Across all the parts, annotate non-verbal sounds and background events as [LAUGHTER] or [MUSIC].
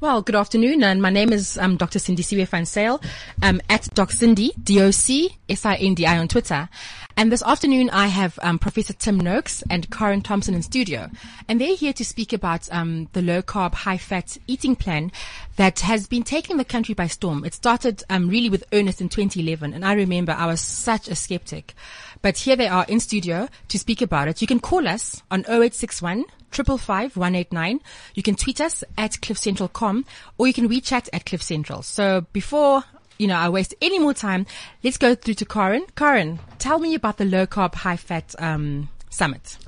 Well, good afternoon, and my name is um, Dr. Cindy Siwe van Sale, um, at Doc Cindy, D-O-C-S-I-N-D-I on Twitter. And this afternoon, I have um, Professor Tim Noakes and Karen Thompson in studio, and they're here to speak about um, the low carb, high fat eating plan that has been taking the country by storm. It started um, really with earnest in 2011, and I remember I was such a skeptic. But here they are in studio to speak about it. You can call us on 0861 triple five one eight nine. You can tweet us at cliffcentral.com or you can WeChat at Cliff Central. So before you know, I waste any more time. Let's go through to Karen. Karen, tell me about the low carb, high fat um, summit.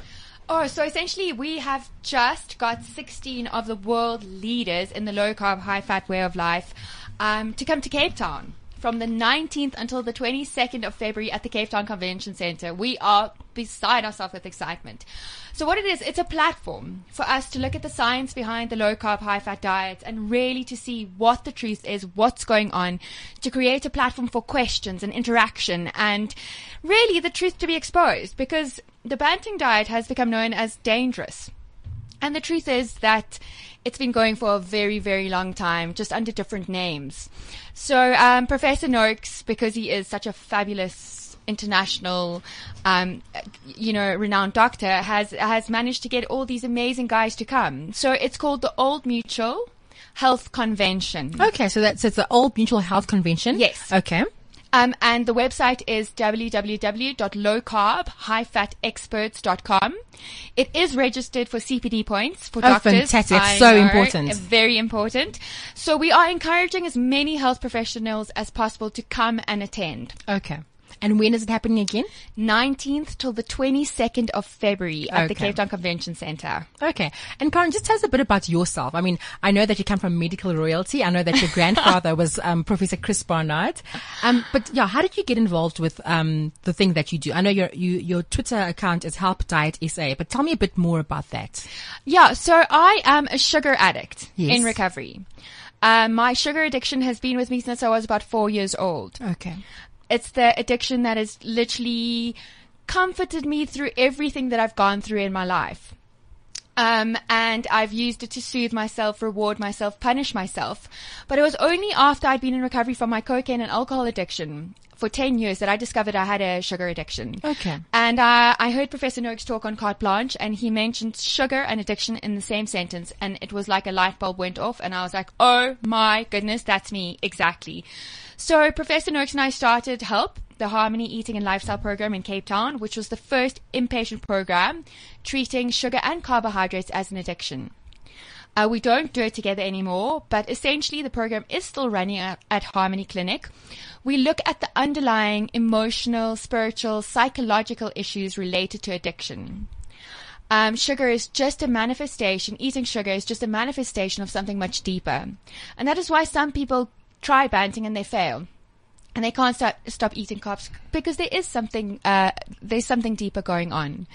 Oh, so essentially, we have just got 16 of the world leaders in the low carb, high fat way of life um, to come to Cape Town from the 19th until the 22nd of February at the Cape Town Convention Center. We are beside ourselves with excitement. So what it is, it's a platform for us to look at the science behind the low carb, high fat diets and really to see what the truth is, what's going on, to create a platform for questions and interaction and really the truth to be exposed because the Banting diet has become known as dangerous. And the truth is that it's been going for a very, very long time, just under different names. So, um, Professor Noakes, because he is such a fabulous international, um, you know, renowned doctor, has has managed to get all these amazing guys to come. So it's called the Old Mutual Health Convention. Okay, so that's it's the Old Mutual Health Convention. Yes. Okay. Um, and the website is www.lowcarb-highfatexperts.com. It is registered for CPD points for Oh, doctors. fantastic. I So know, important. Very important. So we are encouraging as many health professionals as possible to come and attend. Okay. And when is it happening again? 19th till the 22nd of February at the Okay. Cape Town Convention Center. Okay. And Karen, just tell us a bit about yourself. I mean, I know that you come from medical royalty. I know that your grandfather [LAUGHS] was um, Professor Chris Barnard. Um, but yeah, how did you get involved with um, the thing that you do? I know your you, your Twitter account is Help Diet SA, but tell me a bit more about that. Yeah, so I am a sugar addict Yes. in recovery. Um, my sugar addiction has been with me since I was about four years old. Okay. It's the addiction that has literally comforted me through everything that I've gone through in my life. Um, and I've used it to soothe myself, reward myself, punish myself. But it was only after I'd been in recovery from my cocaine and alcohol addiction for 10 years that I discovered I had a sugar addiction. Okay. And uh, I heard Professor Noakes talk on Carte Blanche, and he mentioned sugar and addiction in the same sentence, and it was like a light bulb went off, and I was like, "Oh my goodness, that's me exactly." So Professor Noakes and I started Help, the Harmony Eating and Lifestyle Program in Cape Town, which was the first inpatient program treating sugar and carbohydrates as an addiction. Uh, we don't do it together anymore, but essentially the program is still running at, at Harmony Clinic. We look at the underlying emotional, spiritual, psychological issues related to addiction. Um, sugar is just a manifestation, eating sugar is just a manifestation of something much deeper. And that is why some people try banting and they fail. And they can't stop, stop eating carbs because there is something, uh, there's something deeper going on.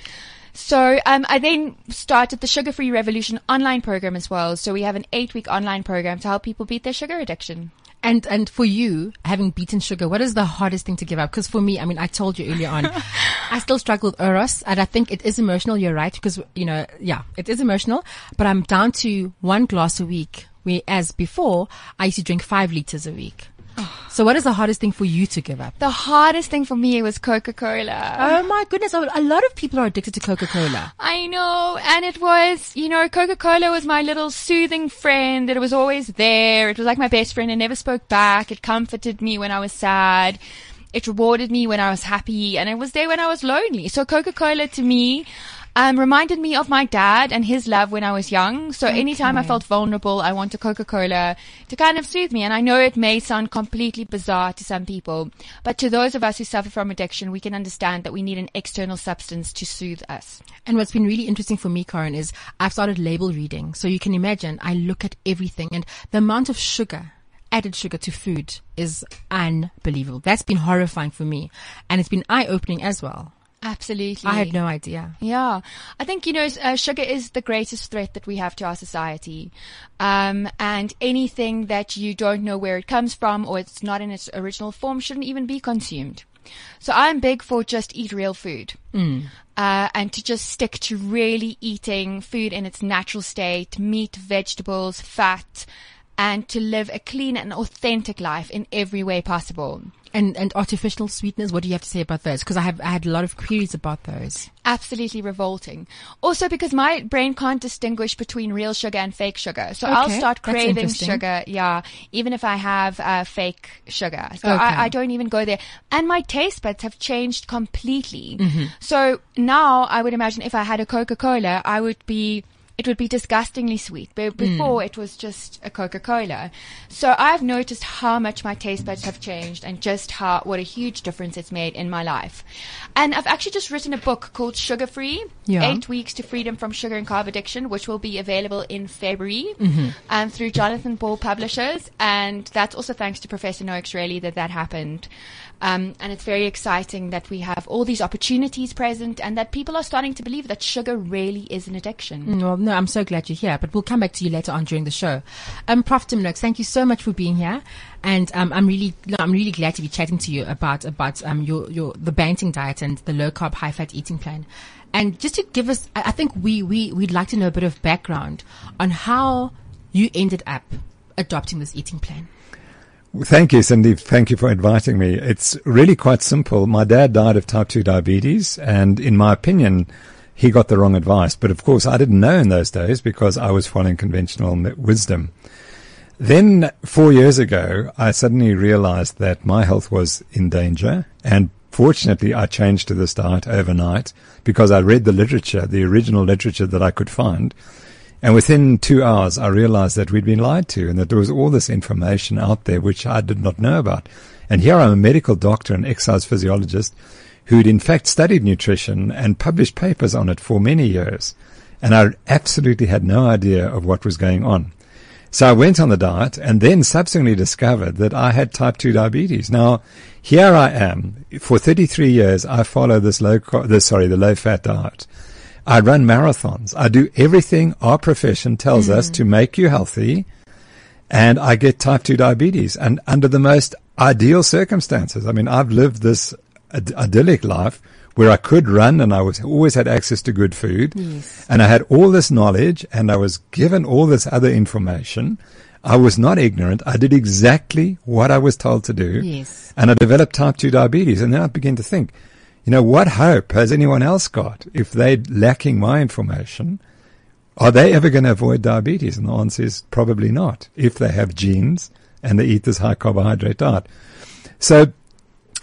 So um, I then started the Sugar Free Revolution online program as well. So we have an eight week online program to help people beat their sugar addiction. And and for you, having beaten sugar, what is the hardest thing to give up? Because for me, I mean, I told you earlier on, [LAUGHS] I still struggle with Eros, and I think it is emotional. You're right, because you know, yeah, it is emotional. But I'm down to one glass a week, whereas before I used to drink five liters a week. So, what is the hardest thing for you to give up? The hardest thing for me was Coca Cola. Oh my goodness! A a lot of people are addicted to Coca Cola. I know, and it was, you know, Coca Cola was my little soothing friend. It was always there. It was like my best friend. It never spoke back. It comforted me when I was sad. It rewarded me when I was happy, and it was there when I was lonely. So Coca Cola to me. Um, reminded me of my dad and his love when I was young. So anytime I felt vulnerable, I wanted Coca-Cola to kind of soothe me. And I know it may sound completely bizarre to some people, but to those of us who suffer from addiction, we can understand that we need an external substance to soothe us. And what's been really interesting for me, Karen, is I've started label reading. So you can imagine I look at everything and the amount of sugar, added sugar to food is unbelievable. That's been horrifying for me. And it's been eye opening as well. Absolutely. I had no idea. Yeah, I think you know uh, sugar is the greatest threat that we have to our society, um, and anything that you don't know where it comes from or it's not in its original form shouldn't even be consumed. So I'm big for just eat real food, uh, and to just stick to really eating food in its natural state: meat, vegetables, fat. And to live a clean and authentic life in every way possible. And and artificial sweeteners, what do you have to say about those? Because I have I had a lot of queries about those. Absolutely revolting. Also because my brain can't distinguish between real sugar and fake sugar. So I'll start craving sugar, yeah, even if I have uh, fake sugar. So Okay. I, I don't even go there. And my taste buds have changed completely. Mm-hmm. So now I would imagine if I had a Coca-Cola, I would be it would be disgustingly sweet. Mm. But before it was just a Coca-Cola. So I've noticed how much my taste buds have changed and just how, what a huge difference it's made in my life. And I've actually just written a book called Sugar Free. Yeah. Eight Weeks to Freedom from Sugar and Carb Addiction, which will be available in February, Mm-hmm. um, through Jonathan Ball Publishers. And that's also thanks to Professor Noakes really that that happened. Um, and it's very exciting that we have all these opportunities present and that people are starting to believe that sugar really is an addiction. Mm, Well, no, I'm so glad you're here, but we'll come back to you later on during the show. Um, Prof. Tim thank you so much for being here. And, um, I'm really, no, I'm really glad to be chatting to you about, about, um, your, your, the Banting diet and the low carb, high fat eating plan. And just to give us, I think we, we, we'd like to know a bit of background on how you ended up adopting this eating plan. Thank you, Cindy. Thank you for inviting me. It's really quite simple. My dad died of type 2 diabetes, and in my opinion, he got the wrong advice. But of course, I didn't know in those days because I was following conventional wisdom. Then, four years ago, I suddenly realized that my health was in danger, and fortunately, I changed to this diet overnight because I read the literature, the original literature that I could find, and within two hours, I realized that we'd been lied to and that there was all this information out there which I did not know about. And here I'm a medical doctor and exercise physiologist who'd in fact studied nutrition and published papers on it for many years. And I absolutely had no idea of what was going on. So I went on the diet and then subsequently discovered that I had type 2 diabetes. Now, here I am. For 33 years, I follow this low, car- this, sorry, the low fat diet. I run marathons. I do everything our profession tells us to hmm. make you healthy. And I get type 2 diabetes and under the most ideal circumstances. I mean, I've lived this Id- idyllic life where I could run and I was always had access to good food. Yes. And I had all this knowledge and I was given all this other information. I was not ignorant. I did exactly what I was told to do. Yes. And I developed type 2 diabetes. And then I began to think, you know, what hope has anyone else got if they're lacking my information? Are they ever going to avoid diabetes? And the answer is probably not if they have genes and they eat this high carbohydrate diet. So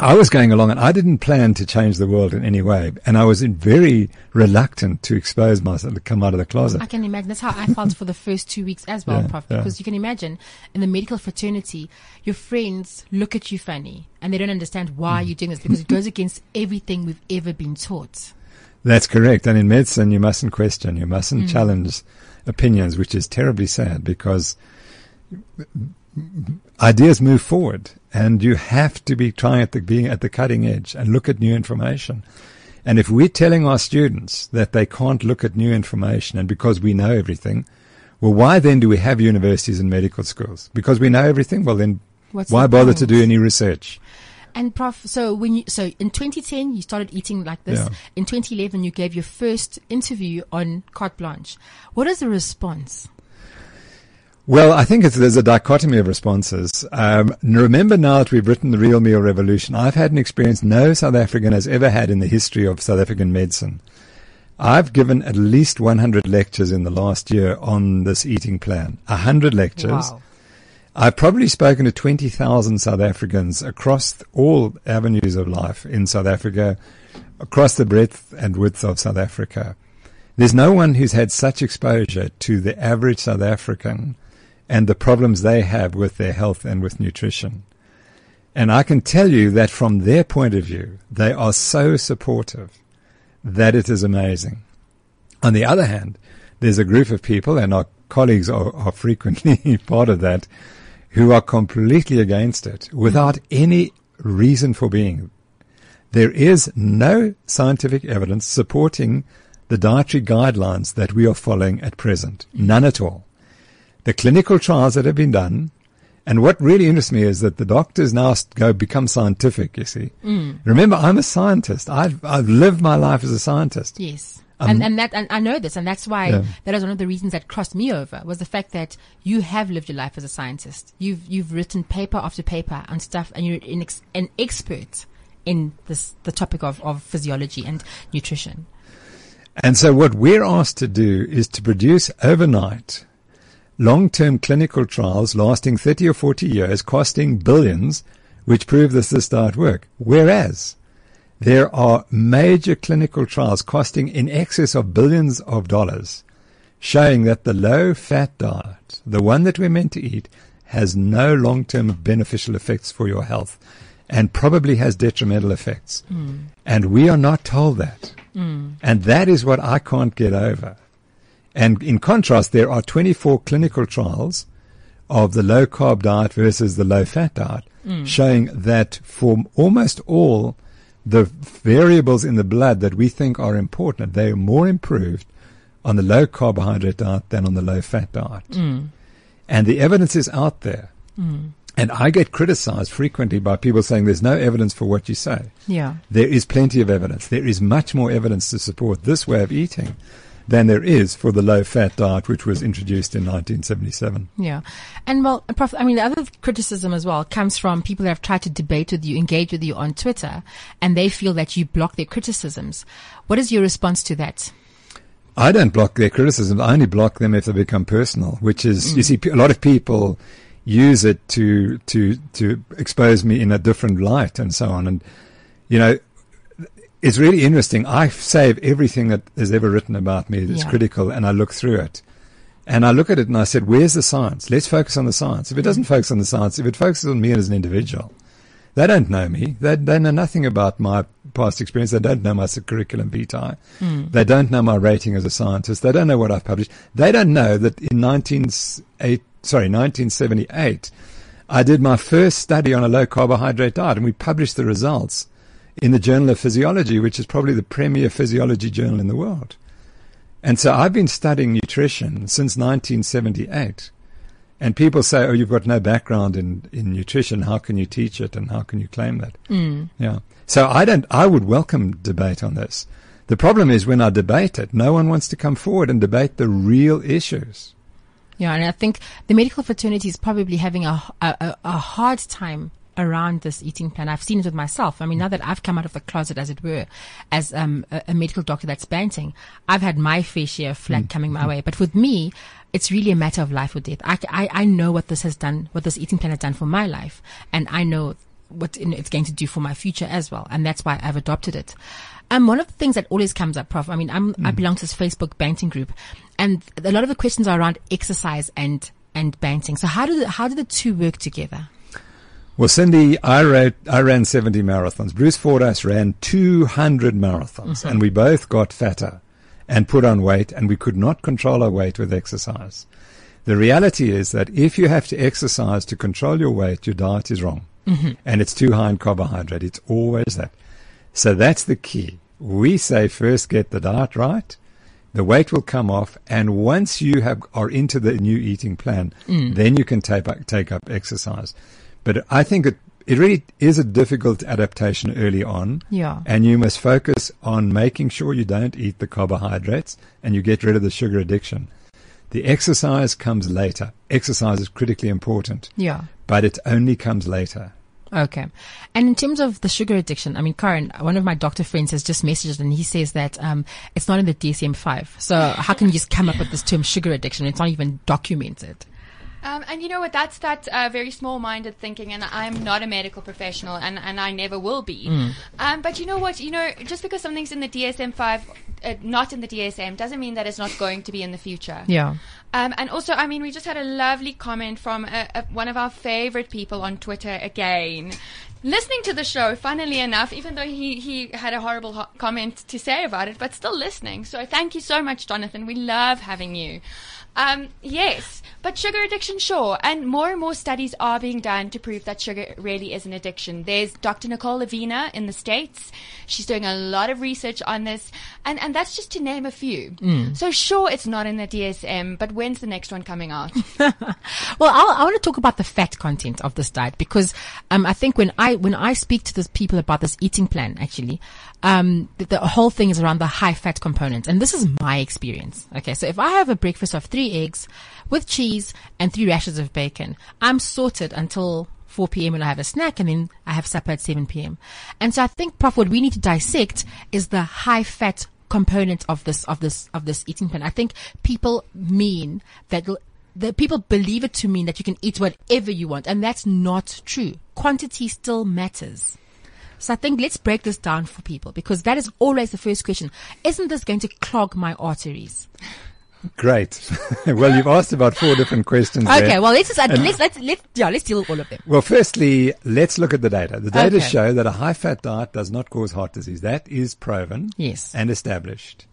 I was going along and I didn't plan to change the world in any way. And I was very reluctant to expose myself, to come out of the closet. I can imagine. That's how I felt for the first two weeks as well, Yeah, Prof. yeah. Because you can imagine in the medical fraternity, your friends look at you funny and they don't understand why Mm. you're doing this because it goes against everything we've ever been taught. That's correct. And in medicine, you mustn't question, you mustn't challenge opinions, which is terribly sad because ideas move forward and you have to be trying at the, being at the cutting edge and look at new information. And if we're telling our students that they can't look at new information and because we know everything, well, why then do we have universities and medical schools? Because we know everything? Well, then What's why the bother to do any research? And Prof, so when you, so in 2010, you started eating like this. Yeah. In 2011, you gave your first interview on Carte Blanche. What is the response? Well, I think it's, there's a dichotomy of responses. Um, remember now that we've written the Real Meal Revolution, I've had an experience no South African has ever had in the history of South African medicine. I've given at least 100 lectures in the last year on this eating plan. 100 lectures. Wow. I've probably spoken to 20,000 South Africans across all avenues of life in South Africa, across the breadth and width of South Africa. There's no one who's had such exposure to the average South African and the problems they have with their health and with nutrition. And I can tell you that from their point of view, they are so supportive that it is amazing. On the other hand, there's a group of people, and our colleagues are, are frequently [LAUGHS] part of that, who are completely against it without any reason for being. There is no scientific evidence supporting the dietary guidelines that we are following at present. None at all. The clinical trials that have been done, and what really interests me is that the doctors now go become scientific, you see. Mm. Remember, I'm a scientist. I've, I've lived my life as a scientist. Yes. Um, and, and that, and I know this, and that's why Yeah. that is one of the reasons that crossed me over was the fact that you have lived your life as a scientist. You've, you've written paper after paper on stuff and you're an, ex, an expert in this, the topic of, of physiology and nutrition. And so what we're asked to do is to produce overnight long-term clinical trials lasting 30 or 40 years, costing billions, which prove that this diet work. Whereas there are major clinical trials costing in excess of billions of dollars showing that the low-fat diet, the one that we're meant to eat, has no long-term beneficial effects for your health and probably has detrimental effects. Hmm. And we are not told that. Hmm. And that is what I can't get over. And in contrast, there are 24 clinical trials of the low carb diet versus the low fat diet mm. showing that for almost all the variables in the blood that we think are important, they are more improved on the low carbohydrate diet than on the low fat diet. Mm. And the evidence is out there. Mm. And I get criticized frequently by people saying there's no evidence for what you say. Yeah. There is plenty of evidence. There is much more evidence to support this way of eating than there is for the low fat diet, which was introduced in 1977. Yeah. And well, Prof, I mean, the other criticism as well comes from people that have tried to debate with you, engage with you on Twitter, and they feel that you block their criticisms. What is your response to that? I don't block their criticisms. I only block them if they become personal, which is, you mm. see, a lot of people use it to, to, to expose me in a different light and so on. And, you know, it's really interesting. I save everything that is ever written about me that's Yeah. critical and I look through it. And I look at it and I said, where's the science? Let's focus on the science. If it doesn't focus on the science, if it focuses on me as an individual, they don't know me. They, they know nothing about my past experience. They don't know my curriculum vitae. Hmm. They don't know my rating as a scientist. They don't know what I've published. They don't know that in 1908, sorry, 1978, I did my first study on a low carbohydrate diet and we published the results in the Journal of Physiology, which is probably the premier physiology journal in the world. And so I've been studying nutrition since 1978. And people say, oh, you've got no background in, in nutrition. How can you teach it? And how can you claim that? Mm. Yeah. So I don't, I would welcome debate on this. The problem is when I debate it, no one wants to come forward and debate the real issues. Yeah, and I think the medical fraternity is probably having a, a, a hard time around this eating plan. I've seen it with myself. I mean, now that I've come out of the closet, as it were, as um, a, a medical doctor that's banting, I've had my fair share of flack coming my way. But with me, it's really a matter of life or death. I, I, I know what this has done, what this eating plan has done for my life, and I know what it's going to do for my future as well. And that's why I've adopted it. Um, one of the things that always comes up, Prof. I mean, I'm, I belong to this Facebook banting group, and a lot of the questions are around exercise and and banting. So how do the, how do the two work together? Well, Cindy, I, wrote, I ran 70 marathons. Bruce Fordyce ran 200 marathons, mm-hmm. and we both got fatter and put on weight, and we could not control our weight with exercise. The reality is that if you have to exercise to control your weight, your diet is wrong. Mm-hmm. And it's too high in carbohydrate. It's always that. So that's the key. We say first get the diet right. The weight will come off, and once you have are into the new eating plan, mm. then you can take up, take up exercise. But I think it it really is a difficult adaptation early on. Yeah. And you must focus on making sure you don't eat the carbohydrates and you get rid of the sugar addiction. The exercise comes later. Exercise is critically important, Yeah. but it only comes later. Okay. And in terms of the sugar addiction, I mean, Karen, one of my doctor friends has just messaged and he says that um, it's not in the DSM 5. So how can you just come up with this term sugar addiction? It's not even documented. Um, and you know what? That's that uh, very small-minded thinking, and I'm not a medical professional, and, and I never will be. Um, but you know what? You know, just because something's in the DSM-5, uh, not in the DSM, doesn't mean that it's not going to be in the future. Yeah. Um, and also, I mean, we just had a lovely comment from uh uh one of our favorite people on Twitter again. Listening to the show, funnily enough, even though he, he had a horrible ho- comment to say about it, but still listening. So thank you so much, Jonathan. We love having you. Um, yes, but sugar addiction, sure. And more and more studies are being done to prove that sugar really is an addiction. There's Dr. Nicole Avena in the States. She's doing a lot of research on this. And, and that's just to name a few. So sure, it's not in the DSM, but when's the next one coming out? [LAUGHS] well, I'll, I want to talk about the fat content of this diet because um, I think when I when I speak to these people about this eating plan, actually, um, the, the whole thing is around the high fat component, and this is my experience. Okay, so if I have a breakfast of three eggs with cheese and three rashers of bacon, I'm sorted until 4 p.m. when I have a snack and then I have supper at 7 p.m. And so I think, Prof, what we need to dissect is the high fat component of this, of this, of this eating plan. I think people mean that the people believe it to mean that you can eat whatever you want. And that's not true. Quantity still matters. So I think let's break this down for people because that is always the first question. Isn't this going to clog my arteries? Great. [LAUGHS] well, you've asked about four different questions. Okay, there. well let's just, let's, let's, let's, yeah, let's deal with all of them. Well, firstly, let's look at the data. The data Okay. show that a high fat diet does not cause heart disease. That is proven Yes. and established.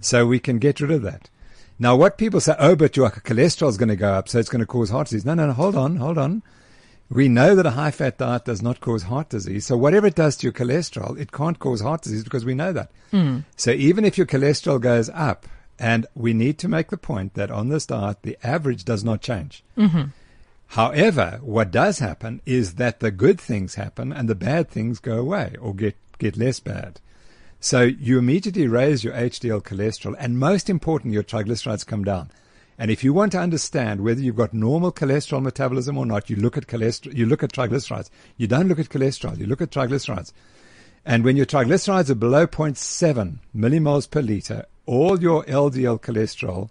So we can get rid of that. Now, what people say, oh, but your cholesterol is going to go up, so it's going to cause heart disease. No, no, no, hold on, hold on. We know that a high fat diet does not cause heart disease. So whatever it does to your cholesterol, it can't cause heart disease because we know that. Hmm. So even if your cholesterol goes up, and we need to make the point that on this diet, the average does not change. Mm-hmm. However, what does happen is that the good things happen and the bad things go away or get, get less bad. So you immediately raise your HDL cholesterol and most important, your triglycerides come down. And if you want to understand whether you've got normal cholesterol metabolism or not, you look at cholesterol, you look at triglycerides. You don't look at cholesterol, you look at triglycerides. And when your triglycerides are below 0.7 millimoles per liter, all your LDL cholesterol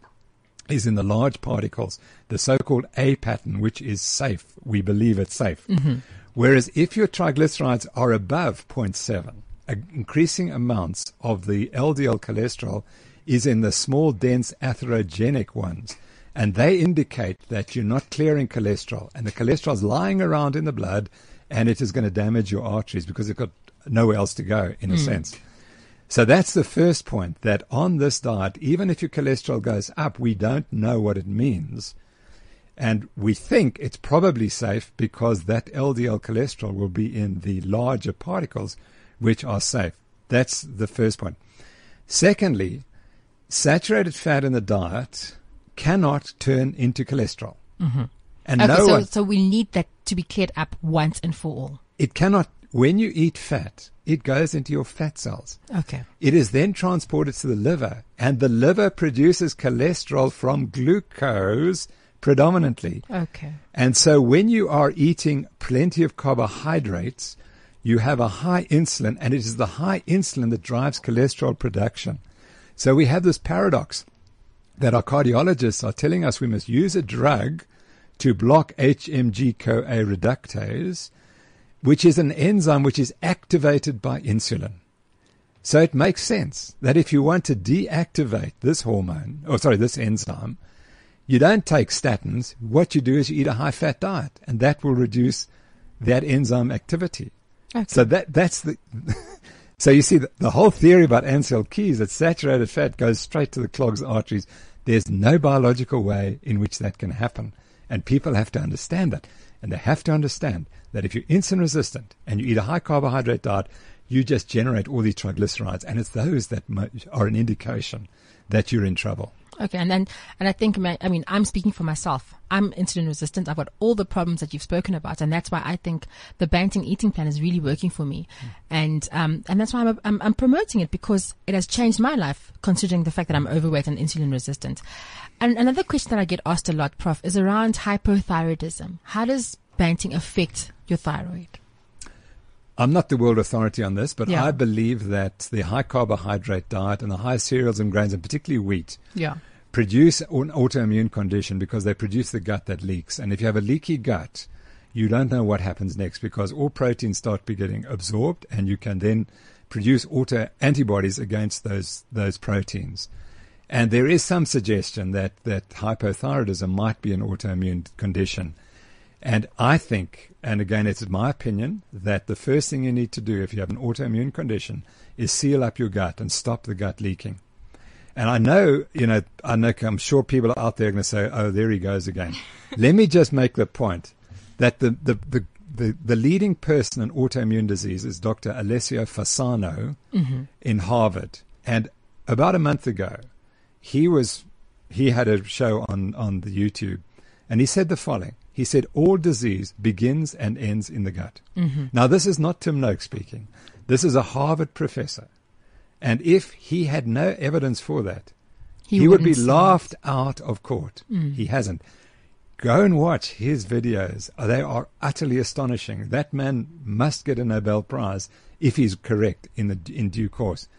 is in the large particles, the so-called A pattern, which is safe. We believe it's safe. Mm-hmm. Whereas if your triglycerides are above 0.7, increasing amounts of the LDL cholesterol is in the small, dense atherogenic ones. And they indicate that you're not clearing cholesterol and the cholesterol is lying around in the blood and it is going to damage your arteries because it's got nowhere else to go in a mm. sense. So that's the first point that on this diet, even if your cholesterol goes up, we don't know what it means. And we think it's probably safe because that LDL cholesterol will be in the larger particles, which are safe. That's the first point. Secondly, saturated fat in the diet cannot turn into cholesterol. Mm-hmm. And Okay, no so, one, so we need that to be cleared up once and for all. it cannot, when you eat fat, it goes into your fat cells. Okay. It is then transported to the liver, and the liver produces cholesterol from glucose predominantly. Okay. And so when you are eating plenty of carbohydrates, you have a high insulin, and it is the high insulin that drives cholesterol production. So we have this paradox that our cardiologists are telling us we must use a drug to block HMG CoA reductase, which is an enzyme which is activated by insulin. So it makes sense that if you want to deactivate this hormone, or sorry, this enzyme, you don't take statins. What you do is you eat a high fat diet, and that will reduce that enzyme activity. Okay. So that that's the. [LAUGHS] so you see, the, the whole theory about Ancel Keys that saturated fat goes straight to the clogs arteries. There's no biological way in which that can happen, and people have to understand that. And they have to understand that if you're insulin resistant and you eat a high carbohydrate diet, you just generate all these triglycerides, and it's those that are an indication that you're in trouble. Okay, and then and I think my, I mean I'm speaking for myself. I'm insulin resistant. I've got all the problems that you've spoken about, and that's why I think the Banting eating plan is really working for me, and um and that's why I'm, I'm I'm promoting it because it has changed my life, considering the fact that I'm overweight and insulin resistant. And another question that I get asked a lot, Prof, is around hypothyroidism. How does Banting affect your thyroid? I'm not the world authority on this, but Yeah. I believe that the high carbohydrate diet and the high cereals and grains, and particularly wheat, Yeah. produce an autoimmune condition because they produce the gut that leaks. And if you have a leaky gut, you don't know what happens next because all proteins start be getting absorbed, and you can then produce auto antibodies against those those proteins. And there is some suggestion that that hypothyroidism might be an autoimmune condition. And I think, and again, it's my opinion, that the first thing you need to do if you have an autoimmune condition is seal up your gut and stop the gut leaking. And I know, you know, I know, I'm sure people are out there going to say, oh, there he goes again. [LAUGHS] Let me just make the point that the, the, the, the, the leading person in autoimmune disease is Dr. Alessio Fasano mm-hmm. in Harvard. And about a month ago, he was, he had a show on, on the YouTube and he said the following. He said, all disease begins and ends in the gut. Now, this is not Tim Noakes speaking. This is a Harvard professor. And if he had no evidence for that, He he, would be laughed out of court. He hasn't. Go and watch his videos. They are utterly astonishing. That man must get a Nobel Prize if he's correct in the in due course,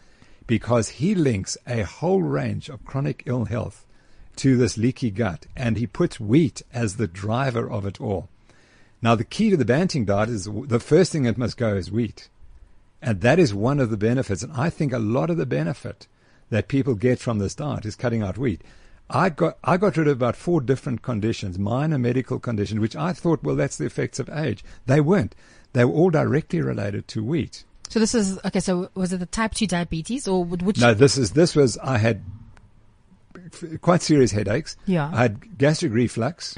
because he links a whole range of chronic ill health to this leaky gut, and he puts wheat as the driver of it all. Now, the key to the Banting diet is the first thing that must go is wheat. And that is one of the benefits. And I think a lot of the benefit that people get from this diet is cutting out wheat. I got, I got rid of about four different conditions, minor medical conditions, which I thought, well, that's the effects of age. They weren't. They were all directly related to wheat. So this is okay. So was it the type two diabetes or would- which? No, this is, this was, I had quite serious headaches. Yeah. Mm-hmm. I had gastric reflux.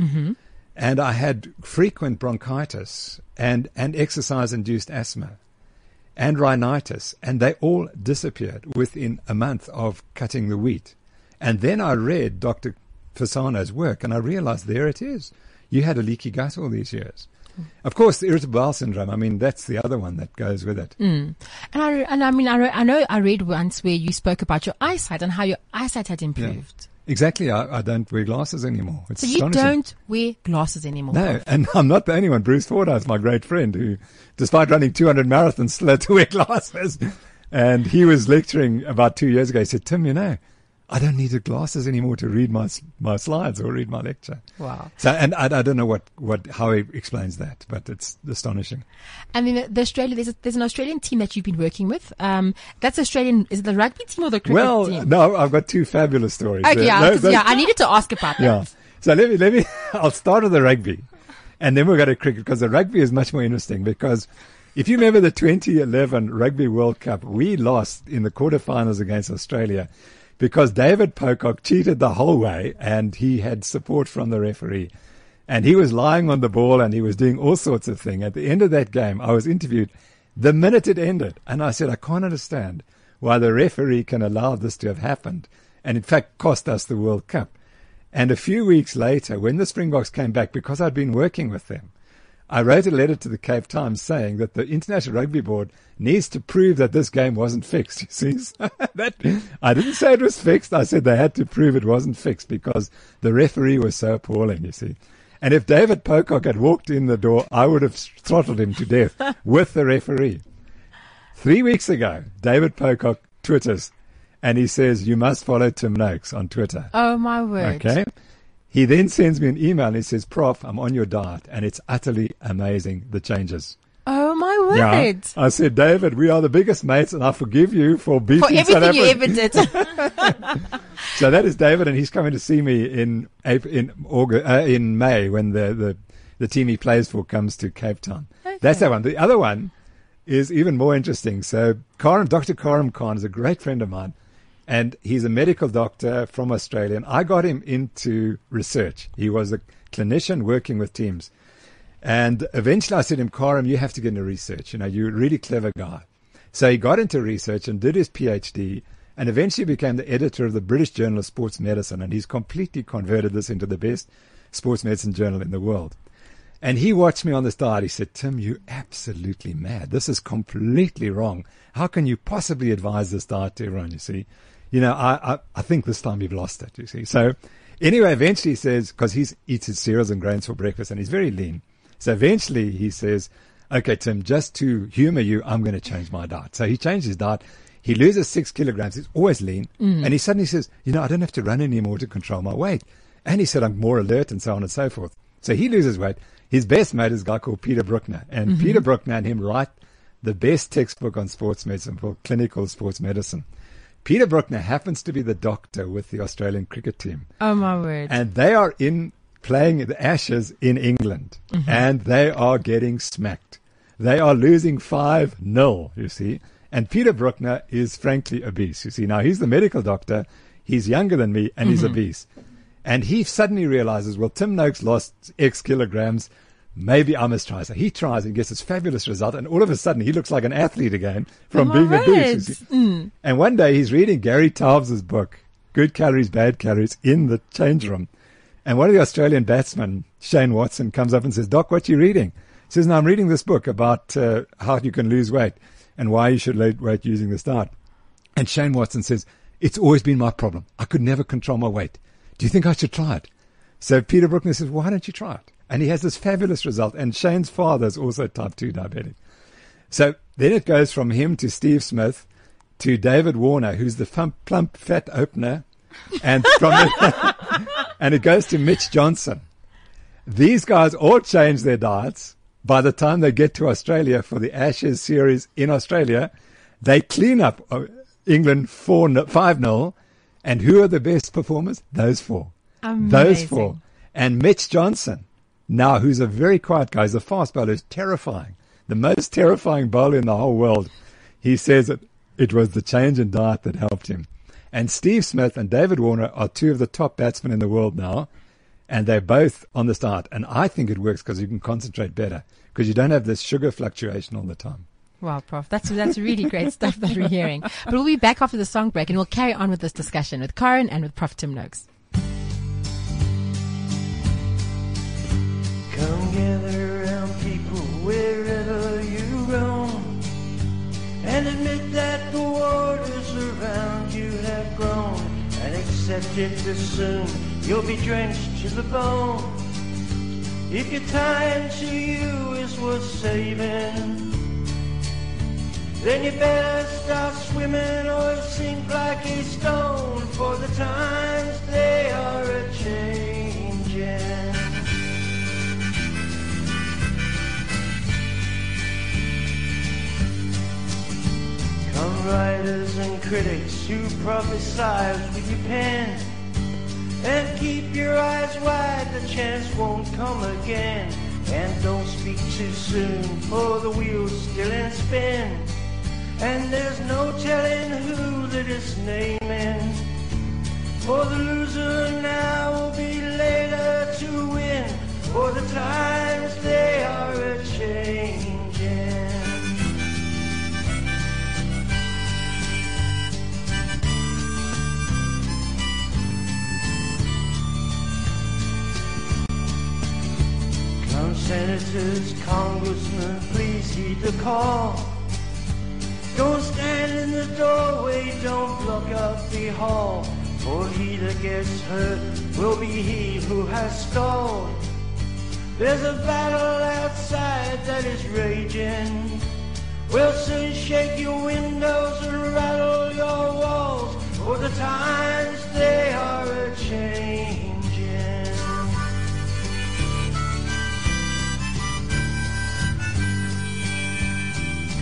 And I had frequent bronchitis and, and exercise induced asthma and rhinitis, and they all disappeared within a month of cutting the wheat. And then I read Dr. Fasano's work, and I realized there it is. You had a leaky gut all these years. Of course, the irritable bowel syndrome, I mean, that's the other one that goes with it. Mm. And I and I mean I, re- I know I read once where you spoke about your eyesight and how your eyesight had improved. Exactly. I, I don't wear glasses anymore. It's So you don't wear glasses anymore. No, and [LAUGHS] I'm not the only one. Bruce Fordyce, my great friend, who, despite running 200 marathons, [LAUGHS] still had to wear glasses. And he was lecturing about two years ago. He said, Tim, you know, I don't need the glasses anymore to read my my slides or read my lecture. Wow. So, and I, I don't know what, what how he explains that, but it's astonishing. And then the, Australia there's a, there's an Australian team that you've been working with. Um, that's Australian. Is it the rugby team or the cricket Well, team? no, I've got two fabulous stories. Okay, yeah, 'cause, those- yeah. I needed to ask about that. Yeah. So let me, let me, [LAUGHS] I'll start with the rugby and then we'll go to cricket because the rugby is much more interesting because if you remember the 2011 Rugby World Cup, we lost in the quarterfinals against Australia because David Pocock cheated the whole way and he had support from the referee. And he was lying on the ball and he was doing all sorts of things. At the end of that game, I was interviewed the minute it ended. And I said, I can't understand why the referee can allow this to have happened. And in fact, cost us the World Cup. And a few weeks later, when the Springboks came back, because I'd been working with them, I wrote a letter to the Cape Times saying that the International Rugby Board needs to prove that this game wasn't fixed. [LAUGHS] You see, So that I didn't say it was fixed. I said they had to prove it wasn't fixed because the referee was so appalling. You see, and if David Pocock had walked in the door, I would have throttled him to death [LAUGHS] with the referee. Three weeks ago, David Pocock twitters, and he says, "You must follow Tim Noakes on Twitter." Oh my word. Okay. He then sends me an email and he says, Prof, I'm on your diet and it's utterly amazing the changes. Oh my Yeah. word. I said, David, we are the biggest mates and I forgive you for beating For everything you ever did. [LAUGHS] So that is David and he's coming to see me in April, in August, uh, in May when the, the, the team he plays for comes to Cape Town. That's that one. The other one is even more interesting. So Karim, Dr. Karim Khan is a great friend of mine and he's a medical doctor from Australia. And I got him into research. He was a clinician working with teams. And eventually I said to him, Karim, you have to get into research. You know, you're a really clever guy. So he got into research and did his PhD and eventually became the editor of the British Journal of Sports Medicine. And he's completely converted this into the best sports medicine journal in the world. And he watched me on this diet. He said, Tim, you're absolutely mad. This is completely wrong. How can you possibly advise this diet to everyone? You see, you know, I, I, I think this time you've lost it. You see. So anyway, eventually he says, because he eats his cereals and grains for breakfast and he's very lean. So eventually he says, okay, Tim, just to humor you, I'm going to change my diet. So he changed his diet. He loses six kilograms. He's always lean. Mm. And he suddenly says, you know, I don't have to run anymore to control my weight. And he said, I'm more alert and so on and so forth. So he loses weight. His best mate is a guy called Peter Brukner. And mm-hmm. Peter Brukner and him write the best textbook on sports medicine for clinical sports medicine. Peter Brukner happens to be the doctor with the Australian cricket team. oh my word. And they are in playing the Ashes in England. And they are getting smacked. They are losing 5 0, you see. And Peter Brukner is frankly obese, you see. Now, he's the medical doctor. He's younger than me and he's Mm-hmm. obese. And he suddenly realizes, well, Tim Noakes lost X kilograms. Maybe I must try. So he tries and gets this fabulous result. And all of a sudden, he looks like an athlete again from being right? obese. And one day he's reading Gary Taubes' book, Good Calories, Bad Calories, in the change room. And one of the Australian batsmen, Shane Watson, comes up and says, Doc, what are you reading? He says, no, I'm reading this book about uh, how you can lose weight and why you should lose weight using this diet. And Shane Watson says, it's always been my problem. I could never control my weight. Do you think I should try it? So Peter Brukner says, why don't you try it? And he has this fabulous result. And Shane's father is also type 2 diabetic. So then it goes from him to Steve Smith to David Warner, who's the plump, plump fat opener. And from [LAUGHS] and it goes to Mitch Johnson. These guys all change their diets. By the time they get to Australia for the Ashes series in Australia, they clean up uh, England 4 5 0. And who are the best performers? Those four. Amazing. Those four. And Mitch Johnson, now who's a very quiet guy, he's a fast bowler, who's terrifying. The most terrifying bowler in the whole world. He says that it was the change in diet that helped him. And Steve Smith and David Warner are two of the top batsmen in the world now. And they're both on the diet. And I think it works because you can concentrate better because you don't have this sugar fluctuation all the time. Wow, Prof. That's that's really great stuff that we're hearing. But we'll be back after the song break and we'll carry on with this discussion with Karen and with Prof. Tim Noakes. Come gather around people wherever you roam and admit that the waters around you have grown and accept it that soon you'll be drenched to the bone. If your time to you is worth saving, then you better start swimming or sink like a stone for the times they are a Come writers and critics who prophesize with your pen. And keep your eyes wide, the chance won't come again. And don't speak too soon, for the wheel's still in spin. And there's no telling who that is naming. For the loser now will be later to win. For the times senators, congressmen, please heed the call. Don't stand in the doorway, don't block up the hall. For he that gets hurt will be he who has stalled. There's a battle outside that is raging. We'll soon shake your windows and rattle your walls. For the times they are a changing.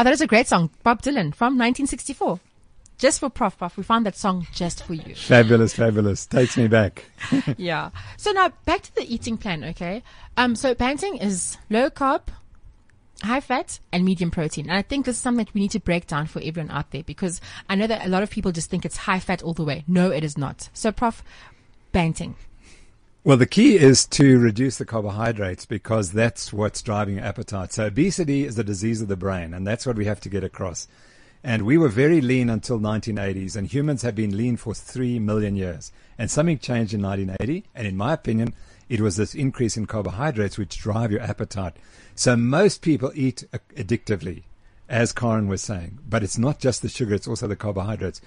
Oh, that is a great song. Bob Dylan from 1964. Just for Prof. Prof. We found that song just for you. Fabulous, fabulous. Takes me back. [LAUGHS] yeah. So now back to the eating plan, okay? Um, so Banting is low carb, high fat, and medium protein. And I think this is something that we need to break down for everyone out there because I know that a lot of people just think it's high fat all the way. No, it is not. So Prof, Banting. Well, the key is to reduce the carbohydrates because that's what's driving your appetite. So obesity is a disease of the brain, and that's what we have to get across. And we were very lean until 1980s, and humans have been lean for three million years. And something changed in 1980, and in my opinion, it was this increase in carbohydrates which drive your appetite. So most people eat addictively, as Karen was saying, but it's not just the sugar; it's also the carbohydrates.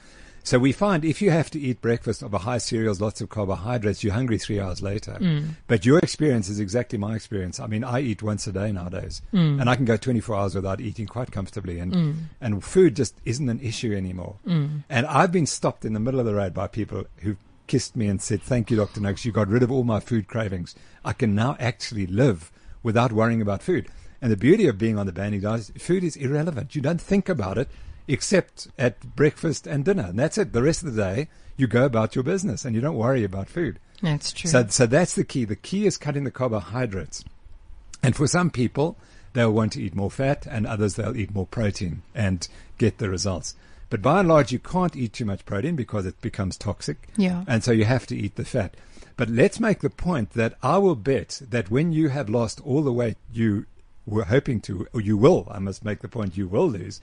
So we find if you have to eat breakfast of a high cereals, lots of carbohydrates, you're hungry three hours later. Mm. But your experience is exactly my experience. I mean, I eat once a day nowadays, Mm. and I can go 24 hours without eating quite comfortably, and and food just isn't an issue anymore. Mm. And I've been stopped in the middle of the road by people who kissed me and said, "Thank you, Doctor Noakes. You got rid of all my food cravings. I can now actually live without worrying about food." And the beauty of being on the banting diet is food is irrelevant. You don't think about it except at breakfast and dinner. And that's it. The rest of the day, you go about your business and you don't worry about food. That's true. So, so that's the key. The key is cutting the carbohydrates. And for some people, they'll want to eat more fat and others they'll eat more protein and get the results. But by and large, you can't eat too much protein because it becomes toxic. Yeah. And so you have to eat the fat. But let's make the point that I will bet that when you have lost all the weight you were hoping to, or you will, I must make the point you will lose,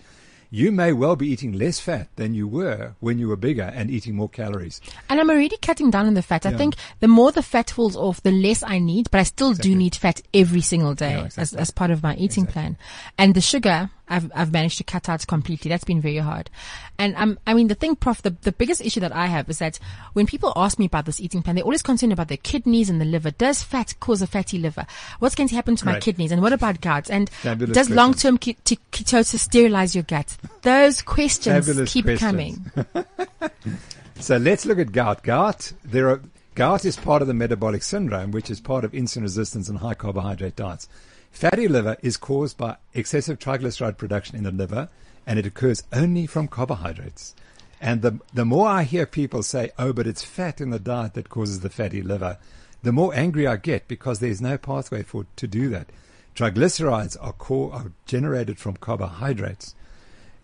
you may well be eating less fat than you were when you were bigger and eating more calories. And I'm already cutting down on the fat. I think the more the fat falls off, the less I need, but I still Exactly. do need fat every single day Yeah, as, exactly. as part of my eating plan. And the sugar, I've, I've managed to cut out completely. That's been very hard. And um, I mean, the thing, Prof, the, the biggest issue that I have is that when people ask me about this eating plan, they're always concerned about their kidneys and the liver. Does fat cause a fatty liver? What's going to happen to my kidneys? And what about gut? And Fabulous does long-term ke- t- ketosis sterilize your gut? Those questions Fabulous keep questions. coming. [LAUGHS] So let's look at gout. Gout, there are, gout is part of the metabolic syndrome, which is part of insulin resistance and high carbohydrate diets. Fatty liver is caused by excessive triglyceride production in the liver, and it occurs only from carbohydrates. And the, the more I hear people say, oh, but it's fat in the diet that causes the fatty liver, the more angry I get because there's no pathway for to do that. Triglycerides are, core, are generated from carbohydrates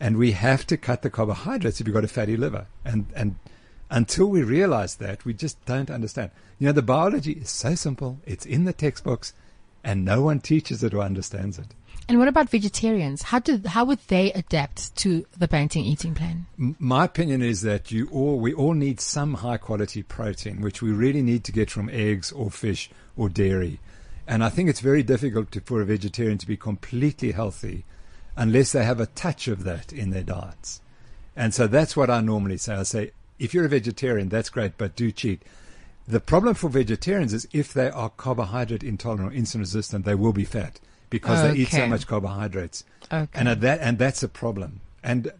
and we have to cut the carbohydrates if you've got a fatty liver. And and until we realize that, we just don't understand. You know, the biology is so simple; it's in the textbooks, and no one teaches it or understands it. And what about vegetarians? How do how would they adapt to the Banting eating plan? My opinion is that you all we all need some high quality protein, which we really need to get from eggs or fish or dairy. And I think it's very difficult to, for a vegetarian to be completely healthy unless they have a touch of that in their diets. And so that's what I normally say. I say, if you're a vegetarian, that's great, but do cheat. The problem for vegetarians is if they are carbohydrate intolerant or insulin resistant, they will be fat because they eat so much carbohydrates. Okay. And that and that's a problem. And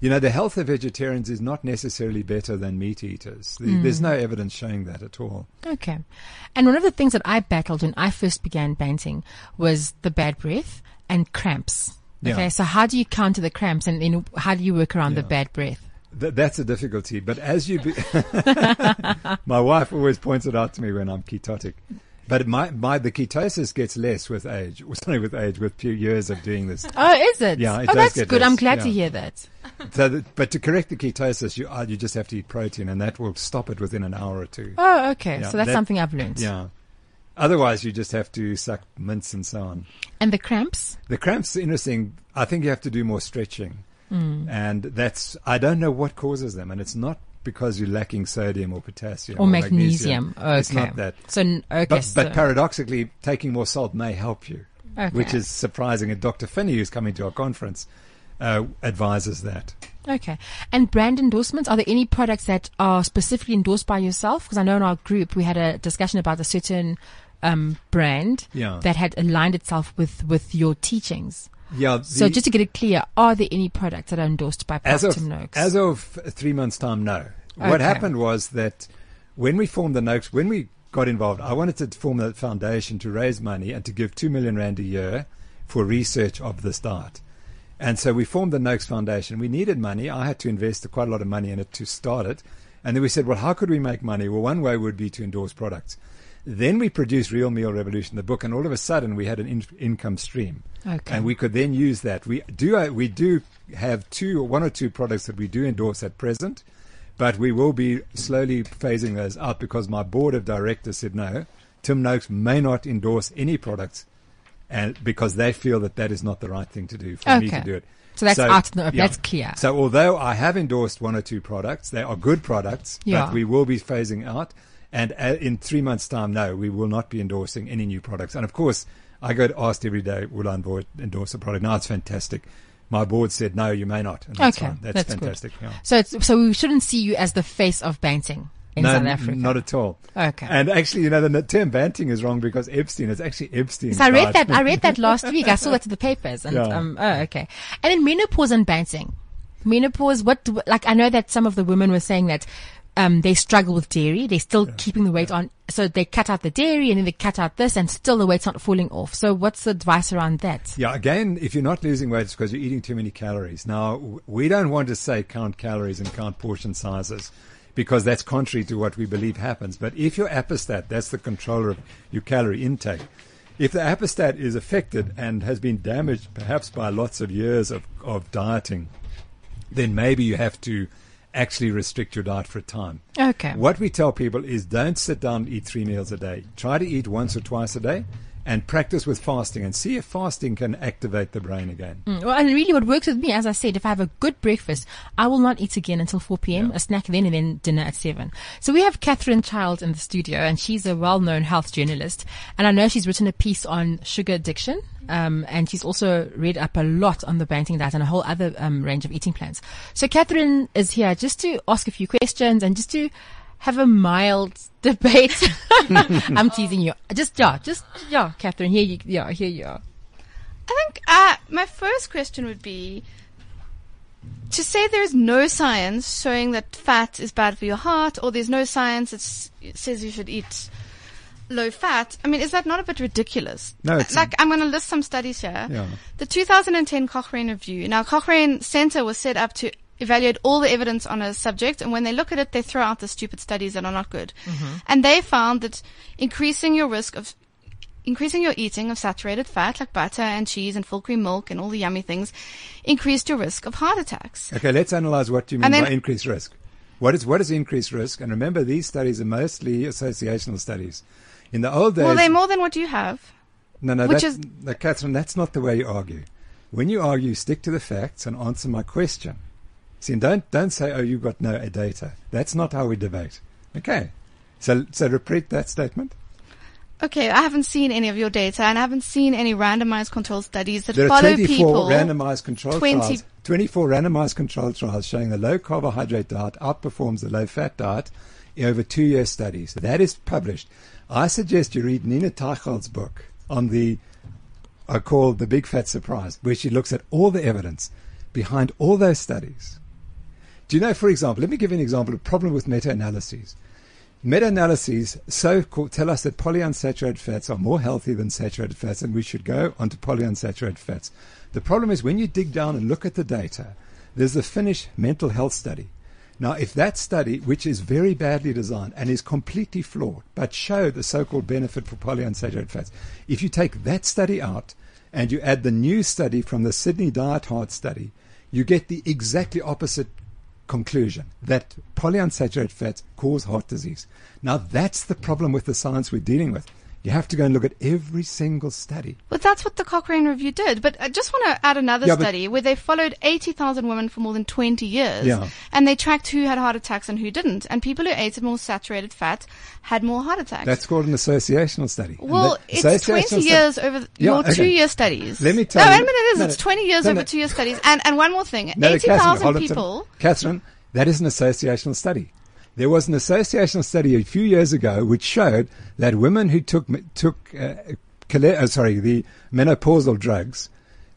you know, the health of vegetarians is not necessarily better than meat eaters. The- Hmm. There's no evidence showing that at all. Okay. And one of the things that I battled when I first began Banting was the bad breath and cramps. Yeah. Okay. So how do you counter the cramps and then how do you work around the bad breath? Th- that's a difficulty. But as you, be- [LAUGHS] [LAUGHS] my wife always points it out to me when I'm ketotic. But my, my the ketosis gets less with age. [LAUGHS] Sorry, with age, with few years of doing this. Oh, is it? Yeah, it oh, does that's good. I'm less, glad to hear that. So, but to correct the ketosis, you uh, you just have to eat protein, and that will stop it within an hour or two. Oh, okay. Yeah, so that's that- something I've learned. Yeah. Otherwise, you just have to suck mints and so on. And the cramps? The cramps are interesting. I think you have to do more stretching. Mm. And that's, I don't know what causes them. And it's not because you're lacking sodium or potassium Or magnesium. Okay. It's not that. So, okay. But, so, but paradoxically, taking more salt may help you, okay. which is surprising. And Dr. Phinney, who's coming to our conference, uh, advises that. Okay. And brand endorsements, are there any products that are specifically endorsed by yourself? Because I know in our group we had a discussion about a certain um, brand Yeah. that had aligned itself with, with your teachings. Yeah. So just to get it clear, are there any products that are endorsed by Procter Noakes? as of three months' time, no. What happened was that when we formed the Noakes, when we got involved, I wanted to form a foundation to raise money and to give two million rand a year for research of this diet. And so we formed the Noakes Foundation. We needed money. I had to invest quite a lot of money in it to start it. And then we said, well, how could we make money? Well, one way would be to endorse products. Then we produced Real Meal Revolution, the book, and all of a sudden we had an in- income stream, Okay. and we could then use that. We do uh, we do have two, or one or two products that we do endorse at present, but we will be slowly phasing those out because my board of directors said no. Tim Noakes may not endorse any products, and because they feel that that is not the right thing to do for me to do it. So that's out in the open. That's clear. So although I have endorsed one or two products, they are good products, Yeah. but we will be phasing out. And uh, in three months' time, no, we will not be endorsing any new products. And of course, I get asked every day, will I endorse, endorse a product? Now it's fantastic. My board said, no, you may not. And that's Okay, fine. That's, that's fantastic. Yeah. So it's, so we shouldn't see you as the face of banting in no, South Africa. not at all. Okay. And actually, you know, the term banting is wrong because Epstein, it's actually Epstein. So I read that. I read that [LAUGHS] last week. I saw that in the papers, and Yeah. um, oh, okay. And then menopause and banting. Menopause. What? do- Like I know that some of the women were saying that um, they struggle with dairy. They're still keeping the weight on, so they cut out the dairy and then they cut out this, and still the weight's not falling off. So what's the advice around that? Yeah, again, if you're not losing weight, it's because you're eating too many calories. Now, we don't want to say count calories and count portion sizes because that's contrary to what we believe happens. But if your appestat, that's the controller of your calorie intake, if the appestat is affected and has been damaged perhaps by lots of years of, of dieting, then maybe you have to actually restrict your diet for a time. Okay. What we tell people is don't sit down and eat three meals a day. Try to eat once or twice a day and practice with fasting and see if fasting can activate the brain again. Mm, Well, and really, what works with me, as I said, if I have a good breakfast, I will not eat again until 4 p.m. A snack then, and then dinner at 7. So we have Catherine Child in the studio, and she's a well-known health journalist. And I know she's written a piece on sugar addiction, um, and she's also read up a lot on the banting diet and a whole other um, range of eating plans. So Catherine is here just to ask a few questions and just to have a mild [LAUGHS] debate. [LAUGHS] I'm teasing you. Just yeah, just yeah, Catherine. Here you yeah, here you are. I think uh, my first question would be to say there's no science showing that fat is bad for your heart, or there's no science that says you should eat low fat. I mean, is that not a bit ridiculous? No, it's- like I'm going to list some studies here. Yeah. The 2010 Cochrane Review. Now, Cochrane Center was set up to evaluate all the evidence on a subject, and when they look at it, they throw out the stupid studies that are not good. Mm-hmm. And they found that increasing your risk of increasing your eating of saturated fat like butter and cheese and full cream milk and all the yummy things increased your risk of heart attacks. Okay, let's analyze what you mean then- by increased risk. What is what is increased risk? And remember, these studies are mostly associational studies. In the old days, Well, they're more than what you have. no, no, which that, is- no, Catherine, that's not the way you argue. When you argue, stick to the facts and answer my question. See, don't don't say, "Oh, you've got no uh, data." That's not how we debate. Okay, so so repeat that statement. Okay, I haven't seen any of your data and I haven't seen any randomized control studies that There are follow 24 people. randomized control 20 trials. 24 randomized control trials showing the low carbohydrate diet outperforms the low fat diet over two year studies. That is published. I suggest you read Nina Teicholz's book on the, I call The Big Fat Surprise, where she looks at all the evidence behind all those studies. Do you know, for example, let me give you an example of problem with meta analyses. Meta-analyses so called, tell us that polyunsaturated fats are more healthy than saturated fats, and we should go onto polyunsaturated fats. The problem is when you dig down and look at the data, there's the Finnish mental health study. Now, if that study, which is very badly designed and is completely flawed, but showed the so-called benefit for polyunsaturated fats, if you take that study out and you add the new study from the Sydney Diet Heart study, you get the exactly opposite conclusion that polyunsaturated fats cause heart disease. Now that's the problem with the science we're dealing with. You have to go and look at every single study. Well, that's what the Cochrane Review did. But I just want to add another Yeah, study where they followed 80,000 women for more than 20 years. Yeah. And they tracked who had heart attacks and who didn't. And people who ate more saturated fat had more heart attacks. That's called an associational study. Well, it's 20 study- years over th- Yeah, your okay. two-year studies. Let me tell no, you- wait a minute, it is. no, it's 20 years no, over no. two-year studies. And, and one more thing. No, no, 80,000 hold on a people. Catherine, that is an associational study. There was an associational study a few years ago which showed that women who took took uh, uh, sorry the menopausal drugs